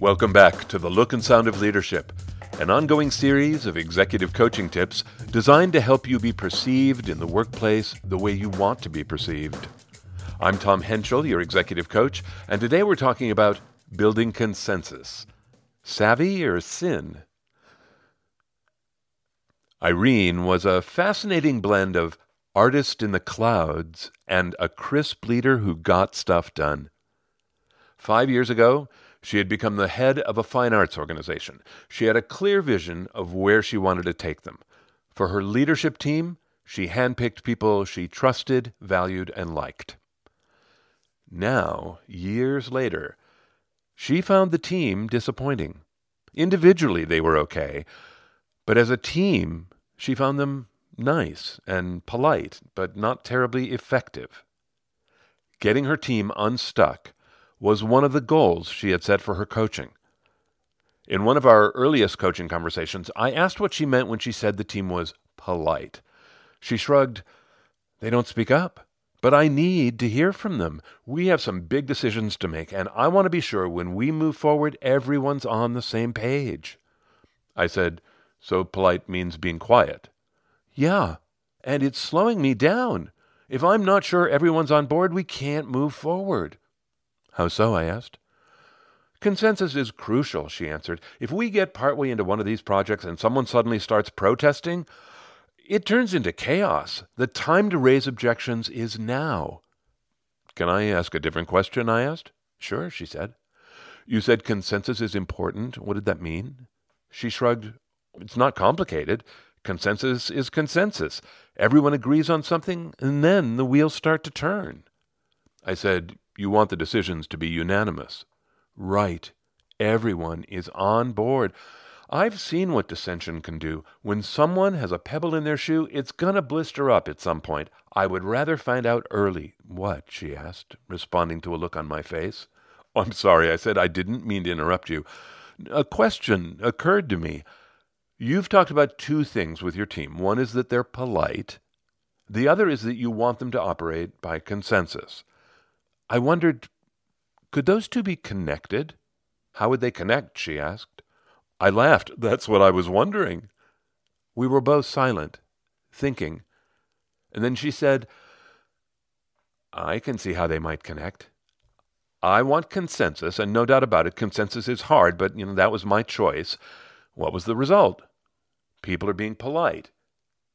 Welcome back to The Look and Sound of Leadership, an ongoing series of executive coaching tips designed to help you be perceived in the workplace the way you want to be perceived. I'm Tom Henschel, your executive coach, and today we're talking about building consensus. Savvy or sin? Irene was a fascinating blend of artist in the clouds and a crisp leader who got stuff done. Five years ago, she had become the head of a fine arts organization. She had a clear vision of where she wanted to take them. For her leadership team, she handpicked people she trusted, valued, and liked. Now, years later, she found the team disappointing. Individually, they were okay, but as a team, she found them nice and polite, but not terribly effective. Getting her team unstuck was one of the goals she had set for her coaching. In one of our earliest coaching conversations, I asked what she meant when she said the team was polite. She shrugged, They don't speak up. But I need to hear from them. We have some big decisions to make, and I want to be sure when we move forward, everyone's on the same page. I said, So polite means being quiet. Yeah, and it's slowing me down. If I'm not sure everyone's on board, we can't move forward. How so? I asked. Consensus is crucial, she answered. If we get partway into one of these projects and someone suddenly starts protesting, it turns into chaos. The time to raise objections is now. Can I ask a different question? I asked. Sure, she said. You said consensus is important. What did that mean? She shrugged. It's not complicated. Consensus is consensus. Everyone agrees on something, and then the wheels start to turn. I said, You want the decisions to be unanimous. Right. Everyone is on board. I've seen what dissension can do. When someone has a pebble in their shoe, it's gonna blister up at some point. I would rather find out early. What? she asked, responding to a look on my face. Oh, I'm sorry, I said. I didn't mean to interrupt you. A question occurred to me. You've talked about two things with your team. One is that they're polite, the other is that you want them to operate by consensus. I wondered, could those two be connected? How would they connect? she asked. I laughed. That's what I was wondering. We were both silent, thinking. And then she said, I can see how they might connect. I want consensus, and no doubt about it, consensus is hard, but you know that was my choice. What was the result? People are being polite.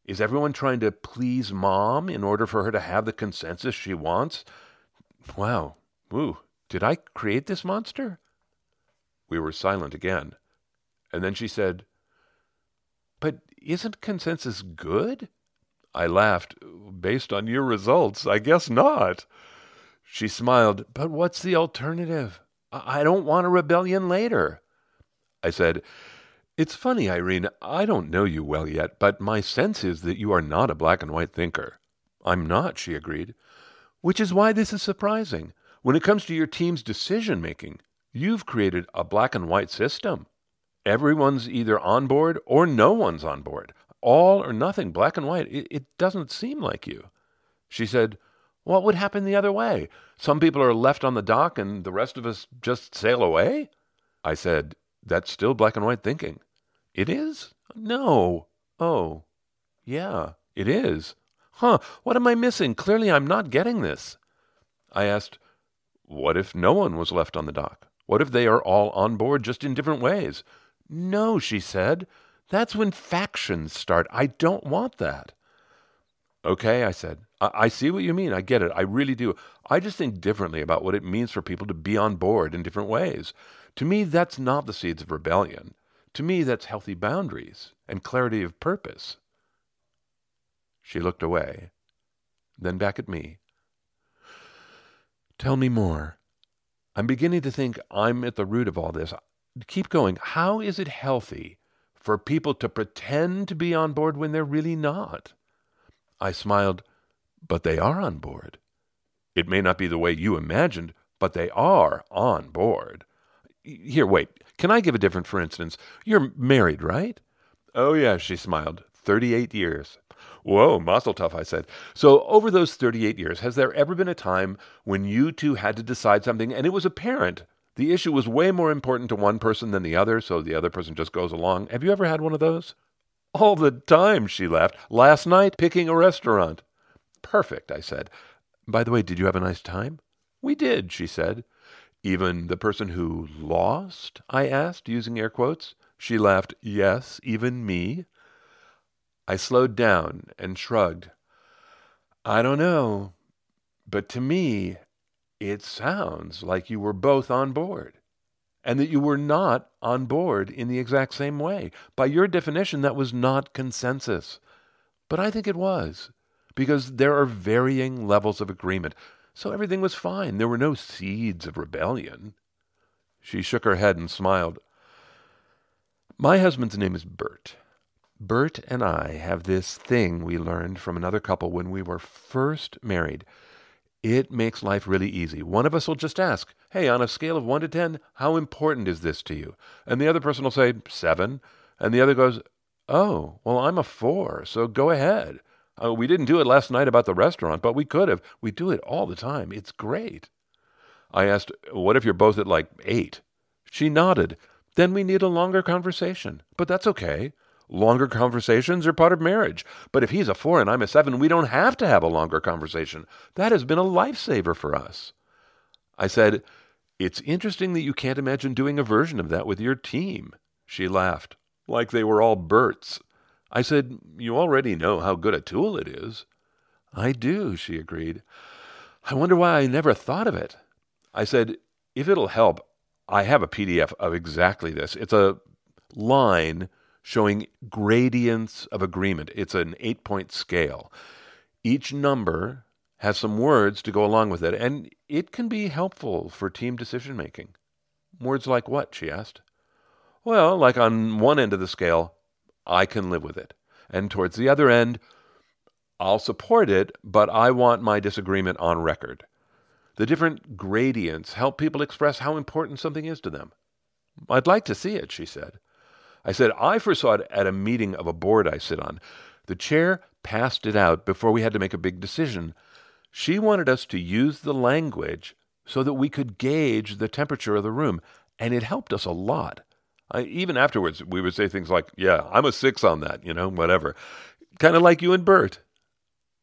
Is everyone trying to please mom in order for her to have the consensus she wants? Wow. Woo. Did I create this monster? We were silent again. And then she said, But isn't consensus good? I laughed. Based on your results, I guess not. She smiled. But what's the alternative? I don't want a rebellion later. I said, it's funny, Irene, I don't know you well yet, but my sense is that you are not a black and white thinker. I'm not, she agreed. Which is why this is surprising. When it comes to your team's decision making, you've created a black and white system. Everyone's either on board or no one's on board. All or nothing, black and white. It, it doesn't seem like you. She said, What would happen the other way? Some people are left on the dock and the rest of us just sail away? I said, That's still black and white thinking. It is? No. Oh. Yeah, it is. Huh, what am I missing? Clearly I'm not getting this. I asked, What if no one was left on the dock? What if they are all on board just in different ways? No, she said. That's when factions start. I don't want that. Okay, I said. I-, I see what you mean. I get it. I really do. I just think differently about what it means for people to be on board in different ways. To me, that's not the seeds of rebellion. To me, that's healthy boundaries and clarity of purpose. She looked away, then back at me. Tell me more. I'm beginning to think I'm at the root of all this. Keep going. How is it healthy for people to pretend to be on board when they're really not? I smiled, but they are on board. It may not be the way you imagined, but they are on board. Here, wait. Can I give a different for instance? You're married, right? Oh, yeah, she smiled. 38 years. Whoa, mazel tov, I said. So, over those 38 years, has there ever been a time when you two had to decide something and it was apparent The issue was way more important to one person than the other, so the other person just goes along. Have you ever had one of those? All the time, she laughed. Last night, picking a restaurant. Perfect, I said. By the way, did you have a nice time? We did, she said. Even the person who lost? I asked, using air quotes. She laughed. Yes, even me. I slowed down and shrugged. I don't know, but to me, it sounds like you were both on board and that you were not on board in the exact same way. By your definition, that was not consensus. But I think it was, because there are varying levels of agreement. So everything was fine. There were no seeds of rebellion. She shook her head and smiled. My husband's name is Bert. Bert and I have this thing we learned from another couple when we were first married. It makes life really easy. One of us will just ask, Hey, on a scale of 1 to 10, how important is this to you? And the other person will say, 7. And the other goes, Oh, well, I'm a 4, so go ahead. Uh, we didn't do it last night about the restaurant, but we could have. We do it all the time. It's great. I asked, What if you're both at like 8? She nodded. Then we need a longer conversation. But that's okay. Longer conversations are part of marriage. But if he's a four and I'm a seven, we don't have to have a longer conversation. That has been a lifesaver for us. I said, It's interesting that you can't imagine doing a version of that with your team. She laughed, like they were all Berts. I said, You already know how good a tool it is. I do, she agreed. I wonder why I never thought of it. I said, If it'll help, I have a PDF of exactly this. It's a line showing gradients of agreement. It's an eight point scale. Each number has some words to go along with it, and it can be helpful for team decision making. Words like what? she asked. Well, like on one end of the scale, I can live with it. And towards the other end, I'll support it, but I want my disagreement on record. The different gradients help people express how important something is to them. I'd like to see it, she said. I said, I first saw it at a meeting of a board I sit on. The chair passed it out before we had to make a big decision. She wanted us to use the language so that we could gauge the temperature of the room, and it helped us a lot. I, even afterwards, we would say things like, Yeah, I'm a six on that, you know, whatever. Kind of like you and Bert.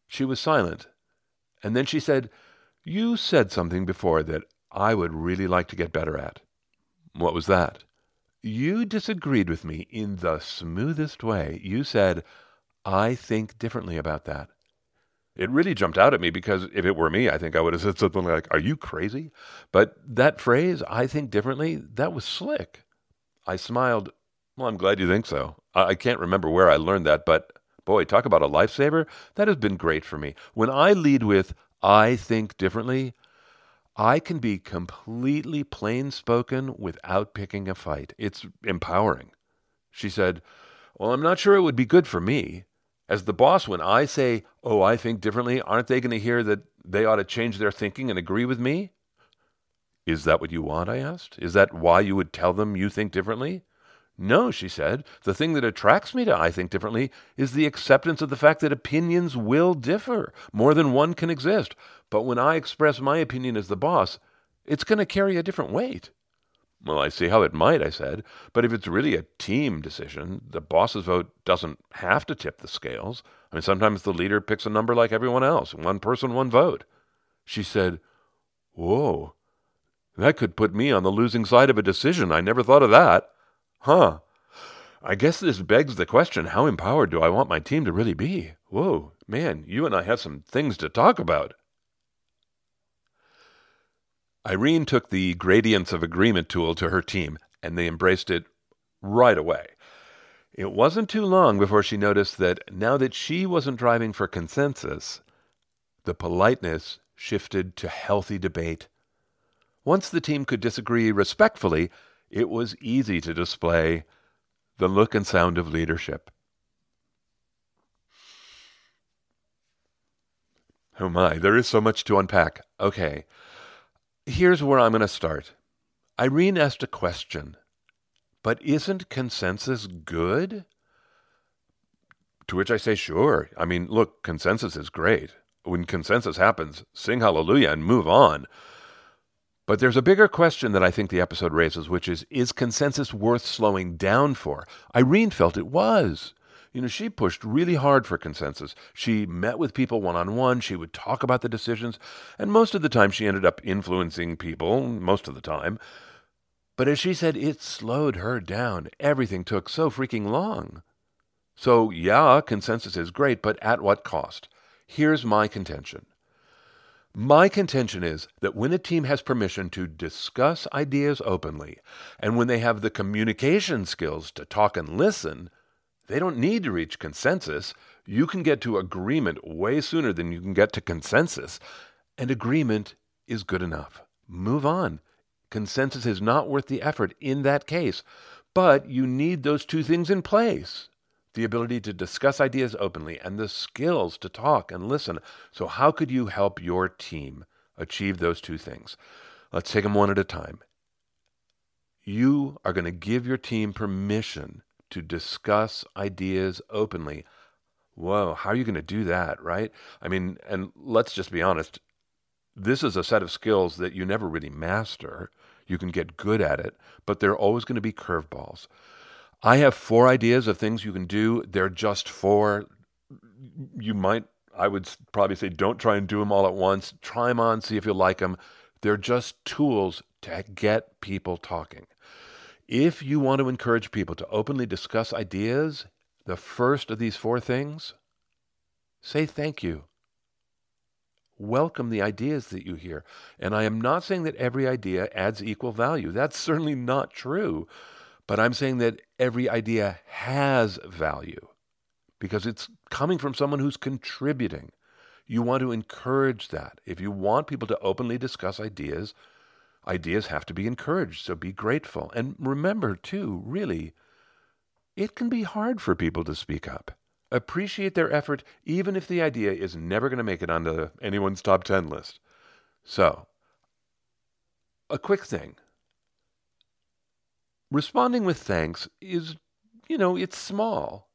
She was silent. And then she said, You said something before that I would really like to get better at. What was that? You disagreed with me in the smoothest way. You said, I think differently about that. It really jumped out at me because if it were me, I think I would have said something like, Are you crazy? But that phrase, I think differently, that was slick. I smiled. Well, I'm glad you think so. I can't remember where I learned that, but boy, talk about a lifesaver. That has been great for me. When I lead with, I think differently, I can be completely plain spoken without picking a fight. It's empowering. She said, Well, I'm not sure it would be good for me. As the boss, when I say, Oh, I think differently, aren't they going to hear that they ought to change their thinking and agree with me? Is that what you want? I asked. Is that why you would tell them you think differently? No, she said. The thing that attracts me to I Think Differently is the acceptance of the fact that opinions will differ. More than one can exist. But when I express my opinion as the boss, it's going to carry a different weight. Well, I see how it might, I said. But if it's really a team decision, the boss's vote doesn't have to tip the scales. I mean, sometimes the leader picks a number like everyone else one person, one vote. She said, Whoa, that could put me on the losing side of a decision. I never thought of that. Huh. I guess this begs the question how empowered do I want my team to really be? Whoa, man, you and I have some things to talk about. Irene took the gradients of agreement tool to her team, and they embraced it right away. It wasn't too long before she noticed that now that she wasn't driving for consensus, the politeness shifted to healthy debate. Once the team could disagree respectfully, it was easy to display the look and sound of leadership. Oh my, there is so much to unpack. Okay, here's where I'm going to start. Irene asked a question, but isn't consensus good? To which I say, sure. I mean, look, consensus is great. When consensus happens, sing hallelujah and move on. But there's a bigger question that I think the episode raises, which is Is consensus worth slowing down for? Irene felt it was. You know, she pushed really hard for consensus. She met with people one on one. She would talk about the decisions. And most of the time, she ended up influencing people, most of the time. But as she said, it slowed her down. Everything took so freaking long. So, yeah, consensus is great, but at what cost? Here's my contention. My contention is that when a team has permission to discuss ideas openly, and when they have the communication skills to talk and listen, they don't need to reach consensus. You can get to agreement way sooner than you can get to consensus. And agreement is good enough. Move on. Consensus is not worth the effort in that case. But you need those two things in place the ability to discuss ideas openly and the skills to talk and listen. So, how could you help your team achieve those two things? Let's take them one at a time. You are going to give your team permission to discuss ideas openly. Whoa, how are you going to do that, right? I mean, and let's just be honest. This is a set of skills that you never really master. You can get good at it, but there are always going to be curveballs. I have four ideas of things you can do. They're just four. You might, I would probably say, don't try and do them all at once. Try them on, see if you like them. They're just tools to get people talking. If you want to encourage people to openly discuss ideas, the first of these four things, say thank you. Welcome the ideas that you hear. And I am not saying that every idea adds equal value. That's certainly not true. But I'm saying that every idea has value because it's coming from someone who's contributing. You want to encourage that. If you want people to openly discuss ideas, Ideas have to be encouraged, so be grateful. And remember, too, really, it can be hard for people to speak up. Appreciate their effort, even if the idea is never going to make it onto anyone's top 10 list. So, a quick thing responding with thanks is, you know, it's small.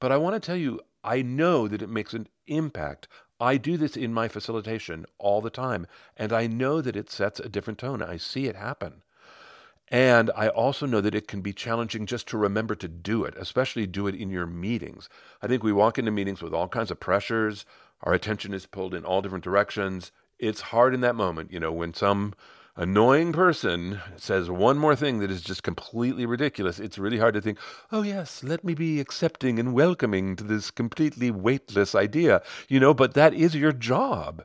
But I want to tell you, I know that it makes an impact I do this in my facilitation all the time, and I know that it sets a different tone. I see it happen. And I also know that it can be challenging just to remember to do it, especially do it in your meetings. I think we walk into meetings with all kinds of pressures. Our attention is pulled in all different directions. It's hard in that moment, you know, when some annoying person says one more thing that is just completely ridiculous, it's really hard to think, oh, yes, let me be accepting and welcoming to this completely weightless idea, you know, but that is your job.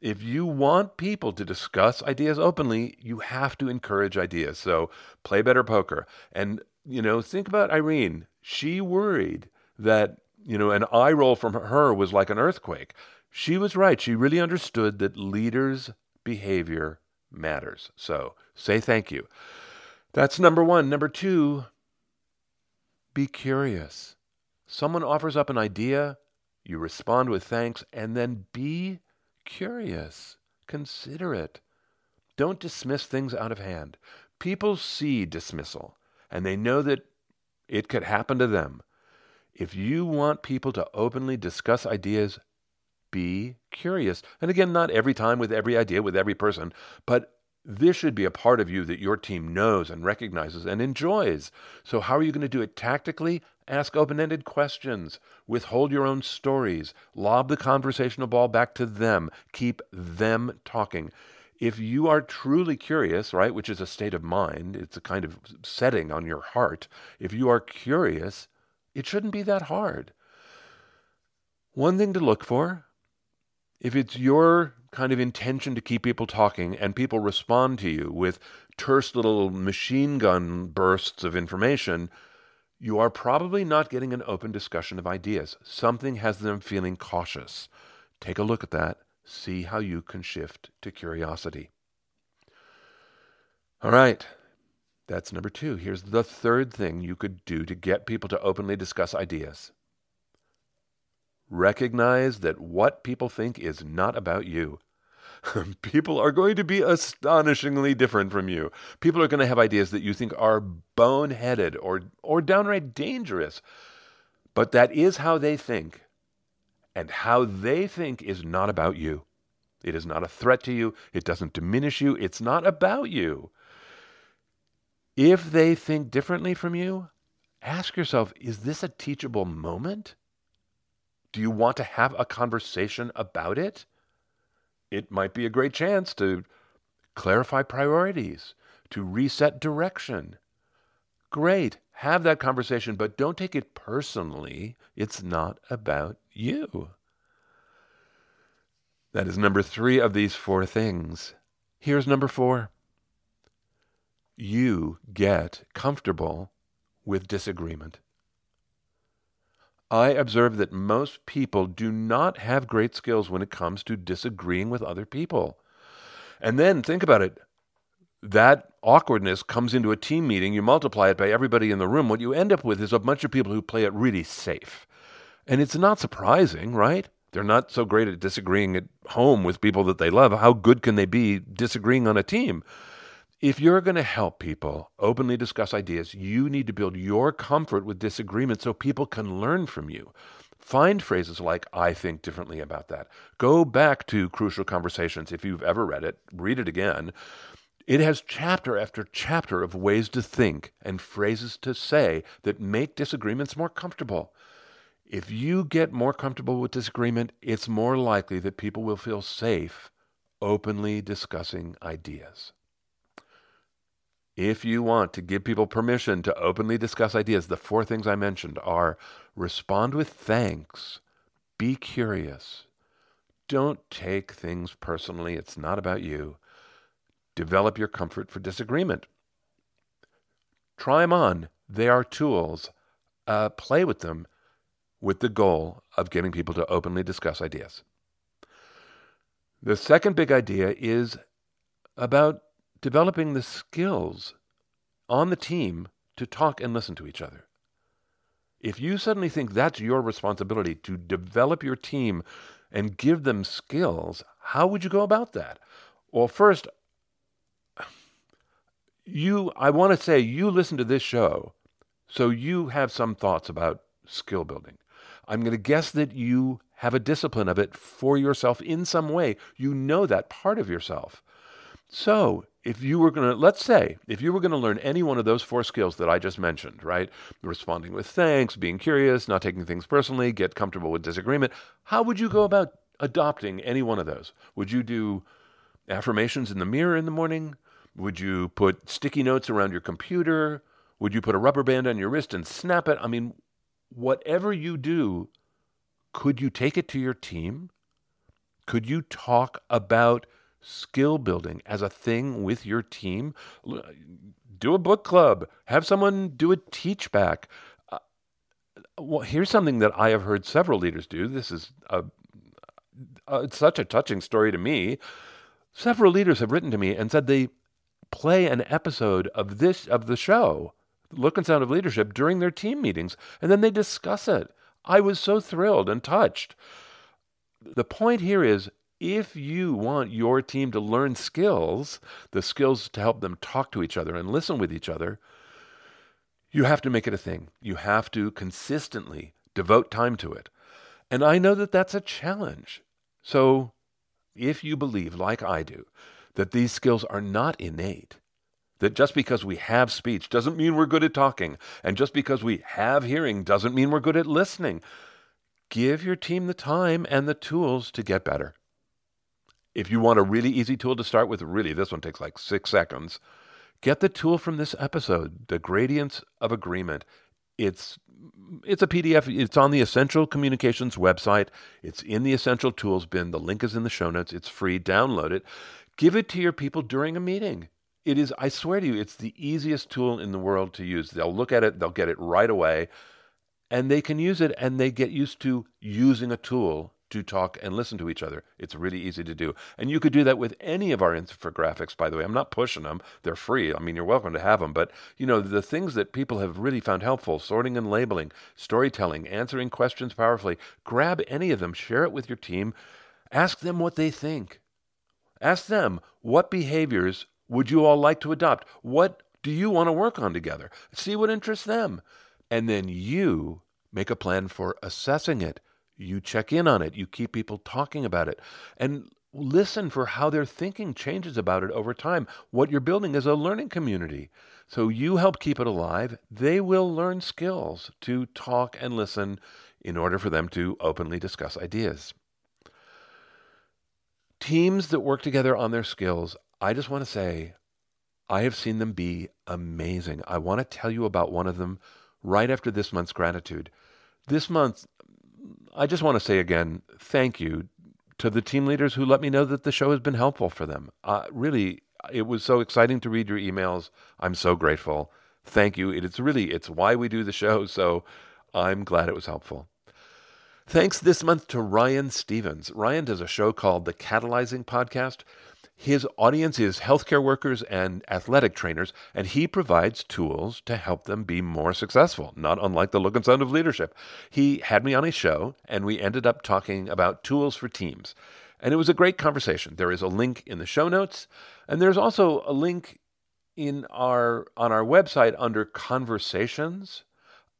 If you want people to discuss ideas openly, you have to encourage ideas. So play better poker. And, you know, think about Irene. She worried that, you know, an eye roll from her was like an earthquake. She was right. She really understood that leaders' behavior matters. So say thank you. That's number one. Number two, be curious. Someone offers up an idea, you respond with thanks, and then be curious. Consider it. Don't dismiss things out of hand. People see dismissal, and they know that it could happen to them. If you want people to openly discuss ideas, be curious. And again, not every time with every idea, with every person, but this should be a part of you that your team knows and recognizes and enjoys. So, how are you going to do it tactically? Ask open ended questions, withhold your own stories, lob the conversational ball back to them, keep them talking. If you are truly curious, right, which is a state of mind, it's a kind of setting on your heart, if you are curious, it shouldn't be that hard. One thing to look for if it's your kind of intention to keep people talking and people respond to you with terse little machine gun bursts of information, you are probably not getting an open discussion of ideas. Something has them feeling cautious. Take a look at that. See how you can shift to curiosity. All right. That's number two. Here's the third thing you could do to get people to openly discuss ideas Recognize that what people think is not about you. people are going to be astonishingly different from you. People are going to have ideas that you think are boneheaded or, or downright dangerous. But that is how they think. And how they think is not about you. It is not a threat to you. It doesn't diminish you. It's not about you. If they think differently from you, ask yourself is this a teachable moment? Do you want to have a conversation about it? It might be a great chance to clarify priorities, to reset direction. Great, have that conversation, but don't take it personally. It's not about you. That is number three of these four things. Here's number four you get comfortable with disagreement. I observe that most people do not have great skills when it comes to disagreeing with other people. And then think about it. That awkwardness comes into a team meeting, you multiply it by everybody in the room. What you end up with is a bunch of people who play it really safe. And it's not surprising, right? They're not so great at disagreeing at home with people that they love. How good can they be disagreeing on a team? If you're going to help people openly discuss ideas, you need to build your comfort with disagreement so people can learn from you. Find phrases like, I think differently about that. Go back to Crucial Conversations. If you've ever read it, read it again. It has chapter after chapter of ways to think and phrases to say that make disagreements more comfortable. If you get more comfortable with disagreement, it's more likely that people will feel safe openly discussing ideas. If you want to give people permission to openly discuss ideas, the four things I mentioned are respond with thanks, be curious, don't take things personally, it's not about you, develop your comfort for disagreement. Try them on, they are tools. Uh, play with them with the goal of getting people to openly discuss ideas. The second big idea is about developing the skills on the team to talk and listen to each other. If you suddenly think that's your responsibility to develop your team and give them skills, how would you go about that? Well, first, you I want to say you listen to this show, so you have some thoughts about skill building. I'm going to guess that you have a discipline of it for yourself in some way. You know that part of yourself. So, if you were going to, let's say, if you were going to learn any one of those four skills that I just mentioned, right? Responding with thanks, being curious, not taking things personally, get comfortable with disagreement, how would you go about adopting any one of those? Would you do affirmations in the mirror in the morning? Would you put sticky notes around your computer? Would you put a rubber band on your wrist and snap it? I mean, whatever you do, could you take it to your team? Could you talk about skill building as a thing with your team. Do a book club. Have someone do a teach back. Uh, well, here's something that I have heard several leaders do. This is a, a, such a touching story to me. Several leaders have written to me and said they play an episode of this of the show, Look and Sound of Leadership, during their team meetings, and then they discuss it. I was so thrilled and touched. The point here is if you want your team to learn skills, the skills to help them talk to each other and listen with each other, you have to make it a thing. You have to consistently devote time to it. And I know that that's a challenge. So if you believe, like I do, that these skills are not innate, that just because we have speech doesn't mean we're good at talking, and just because we have hearing doesn't mean we're good at listening, give your team the time and the tools to get better. If you want a really easy tool to start with, really, this one takes like six seconds. Get the tool from this episode, The Gradients of Agreement. It's it's a PDF. It's on the Essential Communications website. It's in the Essential Tools bin. The link is in the show notes. It's free. Download it. Give it to your people during a meeting. It is, I swear to you, it's the easiest tool in the world to use. They'll look at it, they'll get it right away, and they can use it and they get used to using a tool to talk and listen to each other. It's really easy to do. And you could do that with any of our infographics, by the way. I'm not pushing them, they're free. I mean, you're welcome to have them. But, you know, the things that people have really found helpful sorting and labeling, storytelling, answering questions powerfully grab any of them, share it with your team, ask them what they think. Ask them what behaviors would you all like to adopt? What do you want to work on together? See what interests them. And then you make a plan for assessing it you check in on it, you keep people talking about it. And listen for how their thinking changes about it over time. What you're building is a learning community. So you help keep it alive. They will learn skills to talk and listen in order for them to openly discuss ideas. Teams that work together on their skills, I just want to say, I have seen them be amazing. I want to tell you about one of them right after this month's gratitude. This month, I just want to say again, thank you to the team leaders who let me know that the show has been helpful for them. Uh, really, it was so exciting to read your emails. I'm so grateful. Thank you. It's really it's why we do the show. So I'm glad it was helpful. Thanks this month to Ryan Stevens. Ryan does a show called The Catalyzing Podcast. His audience is healthcare workers and athletic trainers, and he provides tools to help them be more successful, not unlike the look and sound of leadership. He had me on his show, and we ended up talking about tools for teams. And it was a great conversation. There is a link in the show notes, and there's also a link in our on our website under conversations.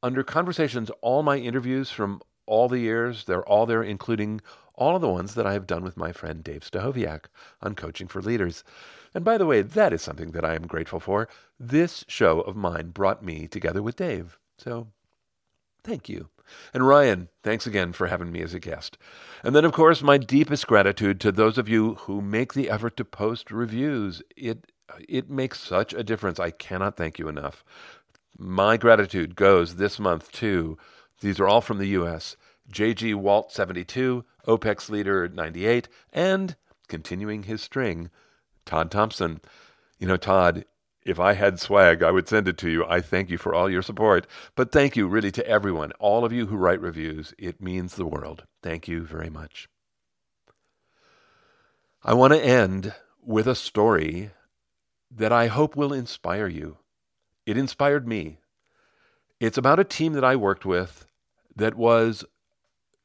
Under conversations, all my interviews from all the years, they're all there, including all of the ones that I have done with my friend Dave Stachowiak on Coaching for Leaders. And by the way, that is something that I am grateful for. This show of mine brought me together with Dave. So thank you. And Ryan, thanks again for having me as a guest. And then, of course, my deepest gratitude to those of you who make the effort to post reviews. It it makes such a difference. I cannot thank you enough. My gratitude goes this month to these are all from the U.S. JG Walt 72, OPEX leader 98, and continuing his string, Todd Thompson. You know, Todd, if I had swag, I would send it to you. I thank you for all your support. But thank you really to everyone, all of you who write reviews. It means the world. Thank you very much. I want to end with a story that I hope will inspire you. It inspired me. It's about a team that I worked with that was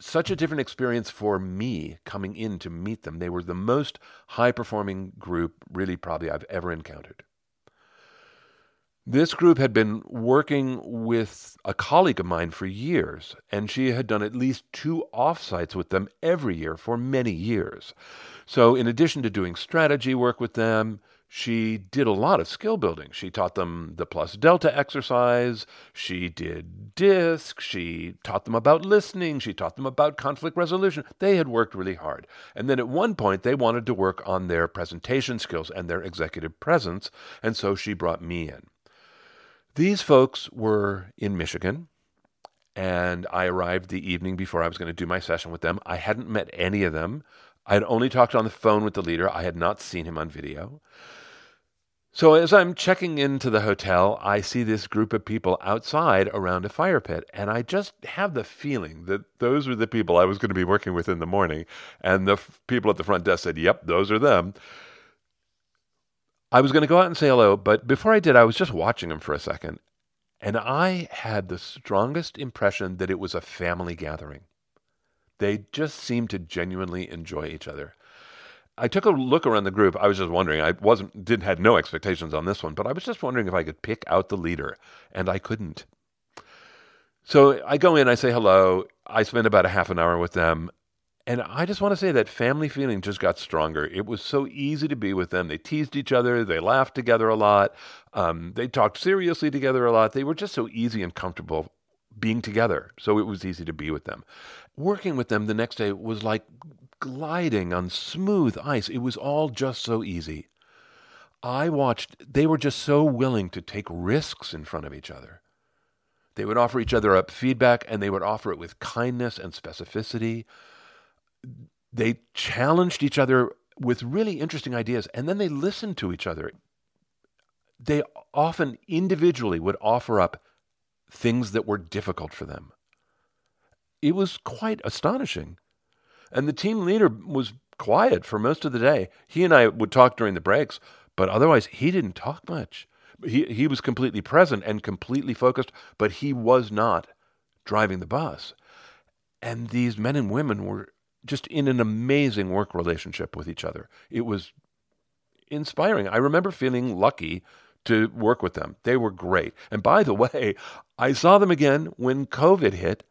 such a different experience for me coming in to meet them. They were the most high performing group, really, probably I've ever encountered. This group had been working with a colleague of mine for years, and she had done at least two offsites with them every year for many years. So, in addition to doing strategy work with them, she did a lot of skill building. She taught them the plus delta exercise. She did DISC. She taught them about listening. She taught them about conflict resolution. They had worked really hard. And then at one point, they wanted to work on their presentation skills and their executive presence. And so she brought me in. These folks were in Michigan. And I arrived the evening before I was going to do my session with them. I hadn't met any of them. I had only talked on the phone with the leader. I had not seen him on video. So as I'm checking into the hotel, I see this group of people outside around a fire pit, and I just have the feeling that those were the people I was going to be working with in the morning. And the f- people at the front desk said, "Yep, those are them." I was going to go out and say hello, but before I did, I was just watching them for a second, and I had the strongest impression that it was a family gathering. They just seemed to genuinely enjoy each other. I took a look around the group. I was just wondering. I wasn't did had no expectations on this one, but I was just wondering if I could pick out the leader, and I couldn't. So I go in, I say hello. I spend about a half an hour with them, and I just want to say that family feeling just got stronger. It was so easy to be with them. They teased each other. They laughed together a lot. Um, they talked seriously together a lot. They were just so easy and comfortable being together. So it was easy to be with them. Working with them the next day was like gliding on smooth ice. It was all just so easy. I watched, they were just so willing to take risks in front of each other. They would offer each other up feedback and they would offer it with kindness and specificity. They challenged each other with really interesting ideas and then they listened to each other. They often individually would offer up things that were difficult for them. It was quite astonishing. And the team leader was quiet for most of the day. He and I would talk during the breaks, but otherwise he didn't talk much. He he was completely present and completely focused, but he was not driving the bus. And these men and women were just in an amazing work relationship with each other. It was inspiring. I remember feeling lucky to work with them. They were great. And by the way, I saw them again when COVID hit,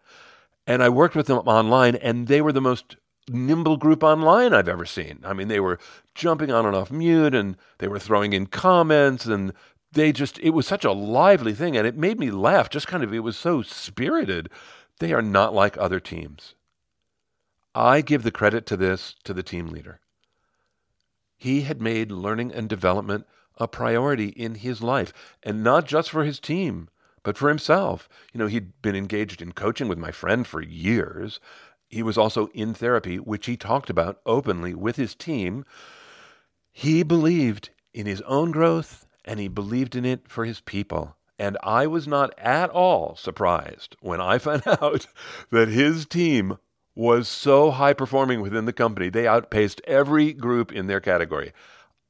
and I worked with them online, and they were the most nimble group online I've ever seen. I mean, they were jumping on and off mute and they were throwing in comments and they just, it was such a lively thing and it made me laugh. Just kind of, it was so spirited. They are not like other teams. I give the credit to this to the team leader. He had made learning and development a priority in his life, and not just for his team, but for himself. You know, he'd been engaged in coaching with my friend for years. He was also in therapy, which he talked about openly with his team. He believed in his own growth and he believed in it for his people. And I was not at all surprised when I found out that his team was so high performing within the company. They outpaced every group in their category.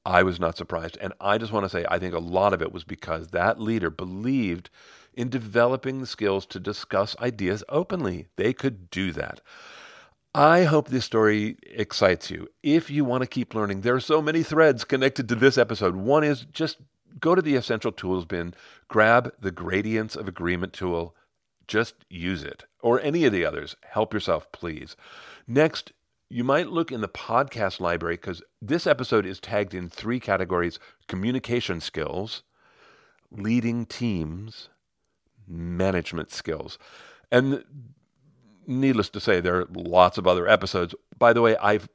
I was not surprised. And I just want to say, I think a lot of it was because that leader believed in developing the skills to discuss ideas openly. They could do that. I hope this story excites you. If you want to keep learning, there are so many threads connected to this episode. One is just go to the Essential Tools bin, grab the Gradients of Agreement tool, just use it, or any of the others. Help yourself, please. Next, you might look in the podcast library because this episode is tagged in three categories communication skills, leading teams, management skills. And needless to say, there are lots of other episodes. By the way, I've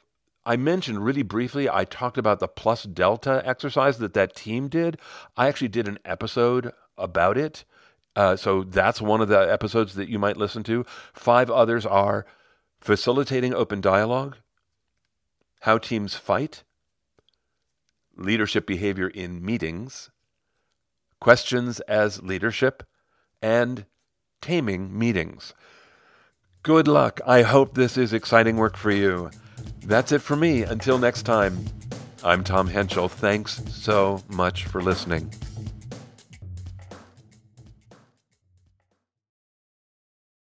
I mentioned really briefly, I talked about the plus delta exercise that that team did. I actually did an episode about it. Uh, so that's one of the episodes that you might listen to. Five others are facilitating open dialogue, how teams fight, leadership behavior in meetings, questions as leadership, and taming meetings. Good luck. I hope this is exciting work for you. That's it for me. Until next time, I'm Tom Henschel. Thanks so much for listening.